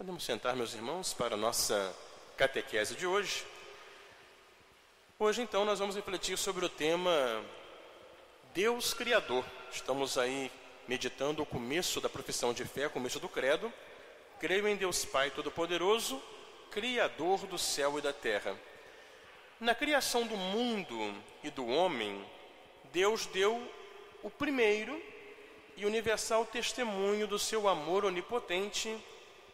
Podemos sentar, meus irmãos, para a nossa catequese de hoje. Hoje, então, nós vamos refletir sobre o tema Deus Criador. Estamos aí meditando o começo da profissão de fé, o começo do credo. Creio em Deus Pai Todo-Poderoso, Criador do céu e da terra. Na criação do mundo e do homem, Deus deu o primeiro e universal testemunho do seu amor onipotente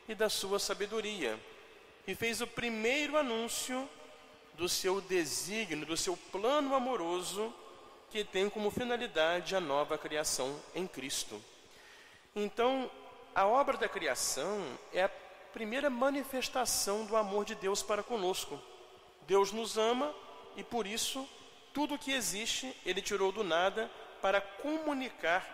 e da sua sabedoria, e fez o primeiro anúncio do seu desígnio, do seu plano amoroso, que tem como finalidade a nova criação em Cristo. Então, a obra da criação é a primeira manifestação do amor de Deus para conosco. Deus nos ama e por isso tudo que existe ele tirou do nada para comunicar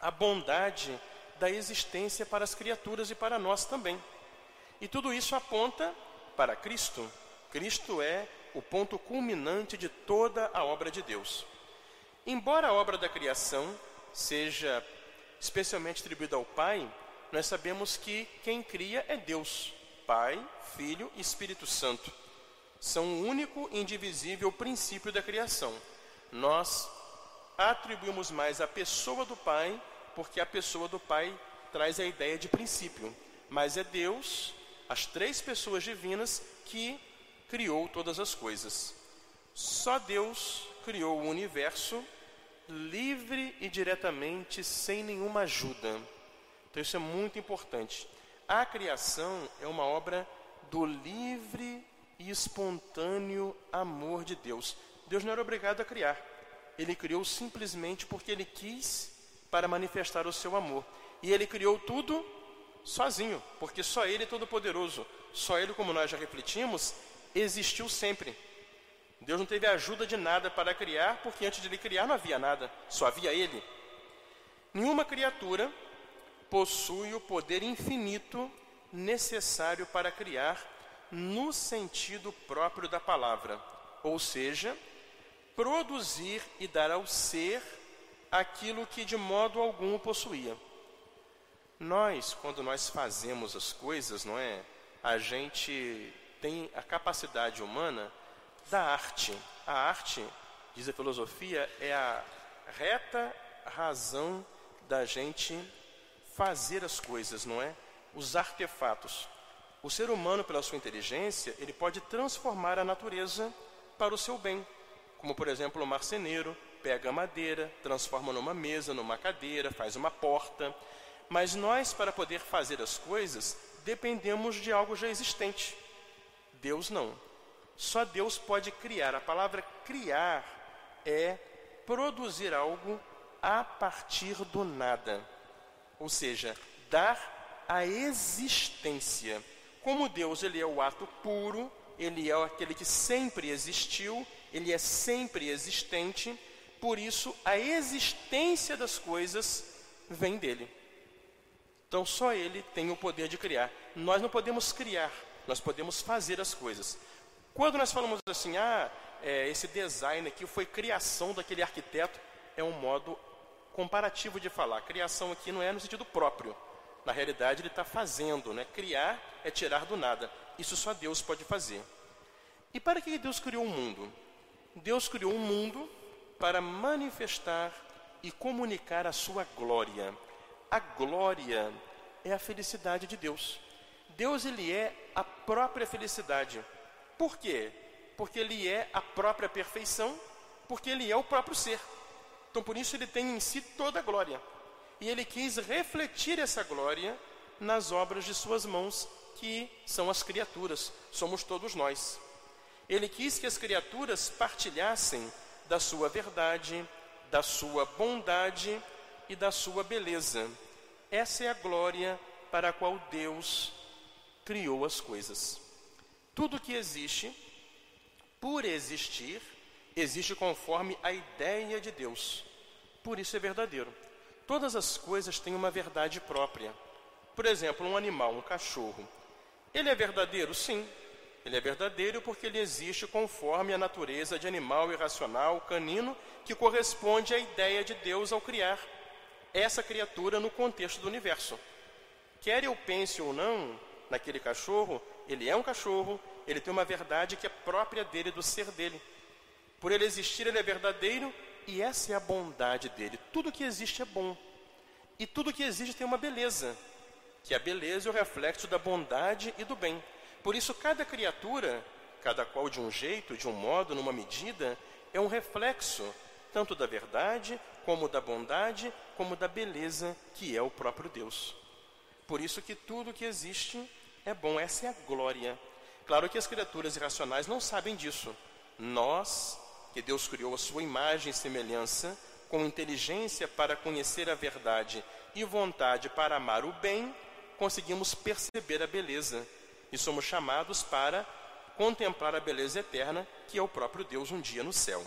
a bondade da existência para as criaturas e para nós também. E tudo isso aponta para Cristo. Cristo é o ponto culminante de toda a obra de Deus. Embora a obra da criação seja especialmente atribuída ao Pai, nós sabemos que quem cria é Deus, Pai, Filho e Espírito Santo. São o único e indivisível princípio da criação. Nós atribuímos mais a pessoa do Pai porque a pessoa do Pai traz a ideia de princípio, mas é Deus, as três pessoas divinas, que criou todas as coisas. Só Deus criou o universo livre e diretamente, sem nenhuma ajuda. Então isso é muito importante. A criação é uma obra do livre e espontâneo amor de Deus. Deus não era obrigado a criar. Ele criou simplesmente porque ele quis para manifestar o seu amor. E ele criou tudo sozinho, porque só ele é todo-poderoso. Só ele, como nós já refletimos, existiu sempre. Deus não teve ajuda de nada para criar, porque antes de ele criar não havia nada, só havia ele. Nenhuma criatura possui o poder infinito necessário para criar no sentido próprio da palavra, ou seja, produzir e dar ao ser aquilo que de modo algum possuía. Nós, quando nós fazemos as coisas, não é? A gente tem a capacidade humana da arte. A arte, diz a filosofia, é a reta razão da gente fazer as coisas, não é? Os artefatos. O ser humano, pela sua inteligência, ele pode transformar a natureza para o seu bem, como por exemplo o marceneiro pega a madeira, transforma numa mesa, numa cadeira, faz uma porta. Mas nós, para poder fazer as coisas, dependemos de algo já existente. Deus não. Só Deus pode criar. A palavra criar é produzir algo a partir do nada. Ou seja, dar a existência. Como Deus ele é o ato puro, ele é aquele que sempre existiu, ele é sempre existente, por isso a existência das coisas vem dele. Então só ele tem o poder de criar. Nós não podemos criar, nós podemos fazer as coisas. Quando nós falamos assim, ah, é, esse design aqui foi criação daquele arquiteto, é um modo comparativo de falar. Criação aqui não é no sentido próprio. Na realidade, ele está fazendo, né? Criar é tirar do nada. Isso só Deus pode fazer. E para que Deus criou o mundo? Deus criou um mundo para manifestar e comunicar a sua glória. A glória é a felicidade de Deus. Deus ele é a própria felicidade. Por quê? Porque ele é a própria perfeição, porque ele é o próprio ser. Então, por isso, ele tem em si toda a glória. E ele quis refletir essa glória nas obras de suas mãos, que são as criaturas, somos todos nós. Ele quis que as criaturas partilhassem da sua verdade, da sua bondade e da sua beleza. Essa é a glória para a qual Deus criou as coisas. Tudo que existe, por existir, existe conforme a ideia de Deus. Por isso é verdadeiro. Todas as coisas têm uma verdade própria. Por exemplo, um animal, um cachorro. Ele é verdadeiro? Sim. Ele é verdadeiro porque ele existe conforme a natureza de animal irracional, canino, que corresponde à ideia de Deus ao criar essa criatura no contexto do universo. Quer eu pense ou não, naquele cachorro, ele é um cachorro, ele tem uma verdade que é própria dele, do ser dele. Por ele existir, ele é verdadeiro e essa é a bondade dele. Tudo que existe é bom. E tudo que existe tem uma beleza, que a beleza é o reflexo da bondade e do bem. Por isso, cada criatura, cada qual de um jeito, de um modo, numa medida, é um reflexo tanto da verdade, como da bondade, como da beleza que é o próprio Deus. Por isso que tudo que existe é bom, essa é a glória. Claro que as criaturas irracionais não sabem disso. Nós, que Deus criou a sua imagem e semelhança, com inteligência para conhecer a verdade e vontade para amar o bem, conseguimos perceber a beleza e somos chamados para contemplar a beleza eterna que é o próprio Deus um dia no céu.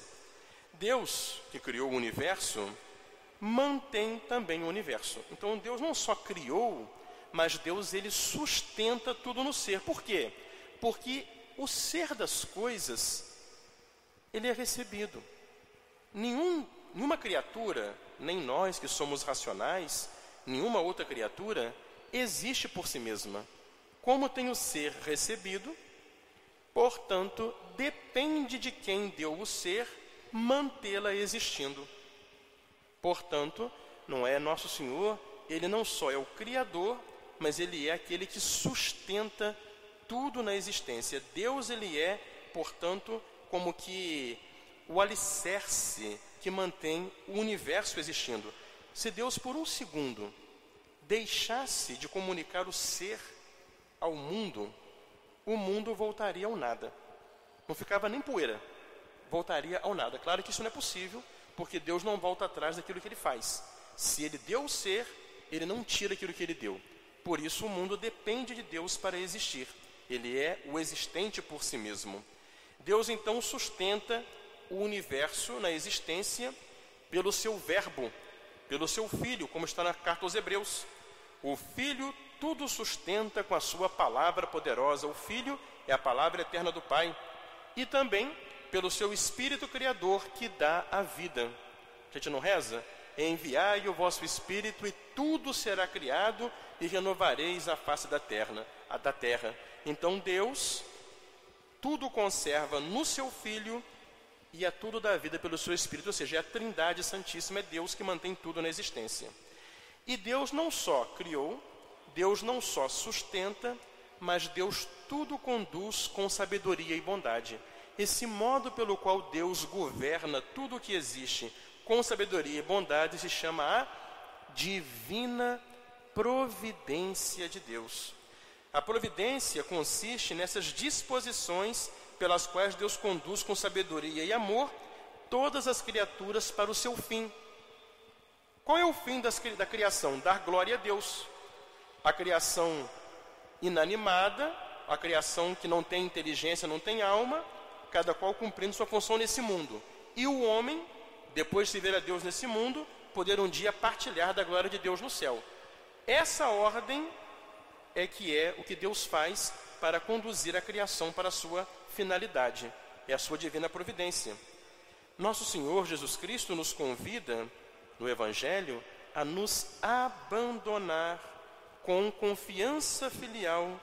Deus, que criou o universo, mantém também o universo. Então Deus não só criou, mas Deus ele sustenta tudo no ser. Por quê? Porque o ser das coisas ele é recebido. Nenhum, nenhuma criatura, nem nós que somos racionais, nenhuma outra criatura existe por si mesma. Como tem o ser recebido, portanto, depende de quem deu o ser mantê-la existindo. Portanto, não é nosso Senhor, ele não só é o Criador, mas ele é aquele que sustenta tudo na existência. Deus, ele é, portanto, como que o alicerce que mantém o universo existindo. Se Deus, por um segundo, deixasse de comunicar o ser ao mundo, o mundo voltaria ao nada. Não ficava nem poeira, voltaria ao nada. Claro que isso não é possível, porque Deus não volta atrás daquilo que ele faz. Se ele deu o ser, ele não tira aquilo que ele deu. Por isso o mundo depende de Deus para existir. Ele é o existente por si mesmo. Deus então sustenta o universo na existência pelo seu verbo, pelo seu filho, como está na carta aos Hebreus. O filho tudo sustenta com a sua palavra poderosa. O filho é a palavra eterna do Pai. E também pelo seu espírito criador que dá a vida. A gente não reza? Enviai o vosso espírito e tudo será criado e renovareis a face da terra, a da terra. Então Deus tudo conserva no seu Filho e a tudo dá vida pelo seu Espírito, ou seja, é a Trindade Santíssima, é Deus que mantém tudo na existência. E Deus não só criou, Deus não só sustenta, mas Deus tudo conduz com sabedoria e bondade. Esse modo pelo qual Deus governa tudo o que existe com sabedoria e bondade se chama a divina providência de Deus. A providência consiste nessas disposições pelas quais Deus conduz com sabedoria e amor todas as criaturas para o seu fim. Qual é o fim das, da criação? Dar glória a Deus. A criação inanimada, a criação que não tem inteligência, não tem alma, cada qual cumprindo sua função nesse mundo. E o homem, depois de ver a Deus nesse mundo, poder um dia partilhar da glória de Deus no céu. Essa ordem é que é o que Deus faz para conduzir a criação para a sua finalidade, é a sua divina providência. Nosso Senhor Jesus Cristo nos convida, no Evangelho, a nos abandonar com confiança filial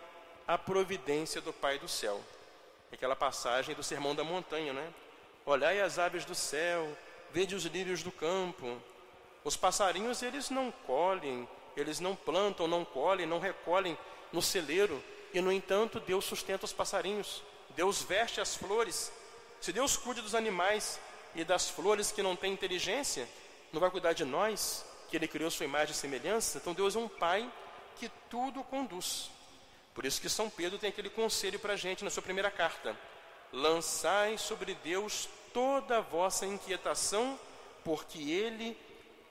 à providência do Pai do céu. Aquela passagem do Sermão da Montanha, né? Olhai as aves do céu, vede os lírios do campo. Os passarinhos, eles não colhem, eles não plantam, não colhem, não recolhem no celeiro, e no entanto Deus sustenta os passarinhos, Deus veste as flores. Se Deus cuida dos animais e das flores que não têm inteligência, não vai cuidar de nós, que Ele criou sua imagem e semelhança? Então Deus é um Pai que tudo conduz. Por isso que São Pedro tem aquele conselho para a gente na sua primeira carta: lançai sobre Deus toda a vossa inquietação, porque Ele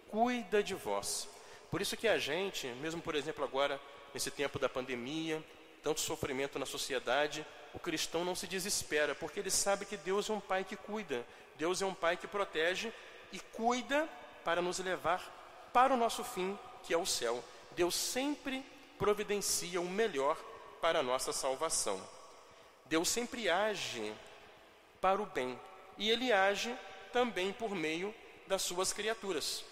cuida de vós. Por isso que a gente, mesmo por exemplo agora, nesse tempo da pandemia, tanto sofrimento na sociedade, o cristão não se desespera, porque ele sabe que Deus é um Pai que cuida, Deus é um Pai que protege e cuida para nos levar para o nosso fim, que é o céu. Deus sempre providencia o melhor para a nossa salvação. Deus sempre age para o bem e ele age também por meio das suas criaturas.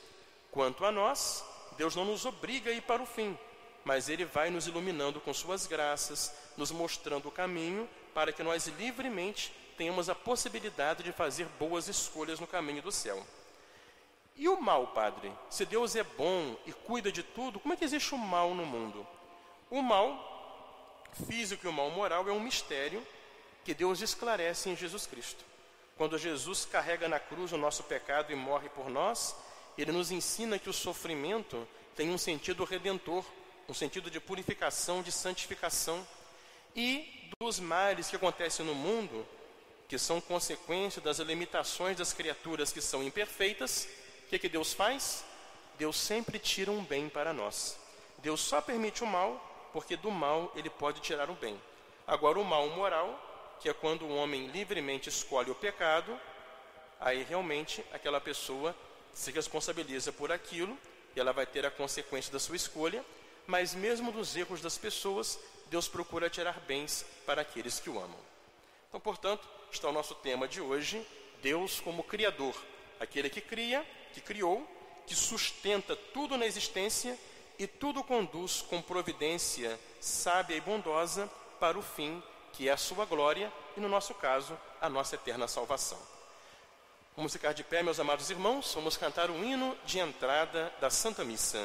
Quanto a nós, Deus não nos obriga a ir para o fim, mas ele vai nos iluminando com suas graças, nos mostrando o caminho para que nós livremente tenhamos a possibilidade de fazer boas escolhas no caminho do céu. E o mal, Padre? Se Deus é bom e cuida de tudo, como é que existe o mal no mundo? O mal físico e o mal moral é um mistério que Deus esclarece em Jesus Cristo. Quando Jesus carrega na cruz o nosso pecado e morre por nós, ele nos ensina que o sofrimento tem um sentido redentor, um sentido de purificação, de santificação. E dos males que acontecem no mundo, que são consequência das limitações das criaturas que são imperfeitas, o que, que Deus faz? Deus sempre tira um bem para nós. Deus só permite o mal, porque do mal ele pode tirar o bem. Agora, o mal moral, que é quando o homem livremente escolhe o pecado, aí realmente aquela pessoa se responsabiliza por aquilo e ela vai ter a consequência da sua escolha, mas mesmo dos erros das pessoas, Deus procura tirar bens para aqueles que o amam. Então, portanto, está o nosso tema de hoje: Deus como Criador, aquele que cria que criou, que sustenta tudo na existência e tudo conduz com providência sábia e bondosa para o fim, que é a sua glória e, no nosso caso, a nossa eterna salvação. Vamos ficar de pé, meus amados irmãos, vamos cantar o hino de entrada da Santa Missa.